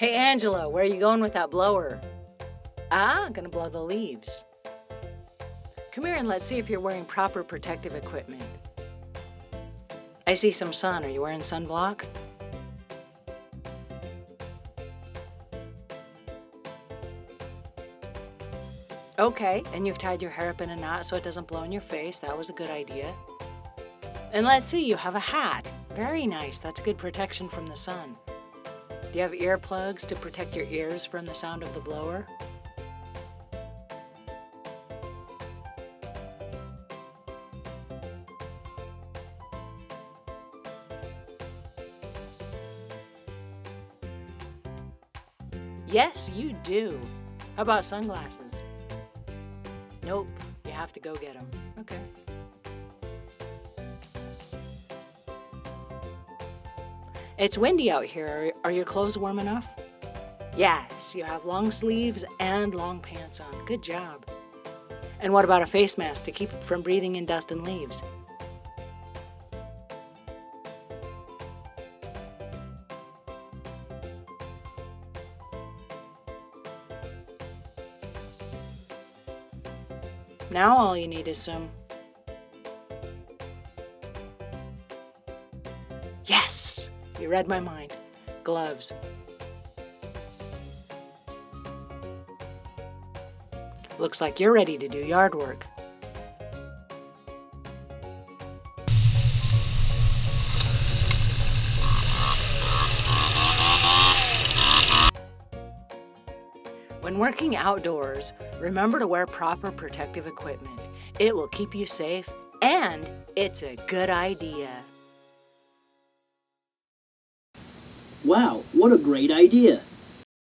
Hey, Angela, where are you going with that blower? Ah, I'm gonna blow the leaves. Come here and let's see if you're wearing proper protective equipment. I see some sun. Are you wearing sunblock? Okay, and you've tied your hair up in a knot so it doesn't blow in your face. That was a good idea. And let's see, you have a hat. Very nice. That's good protection from the sun. Do you have earplugs to protect your ears from the sound of the blower? Yes, you do. How about sunglasses? Nope, you have to go get them. Okay. It's windy out here. Are your clothes warm enough? Yes, you have long sleeves and long pants on. Good job. And what about a face mask to keep from breathing in dust and leaves? Now all you need is some. Yes! You read my mind. Gloves. Looks like you're ready to do yard work. When working outdoors, remember to wear proper protective equipment. It will keep you safe and it's a good idea. Wow, what a great idea!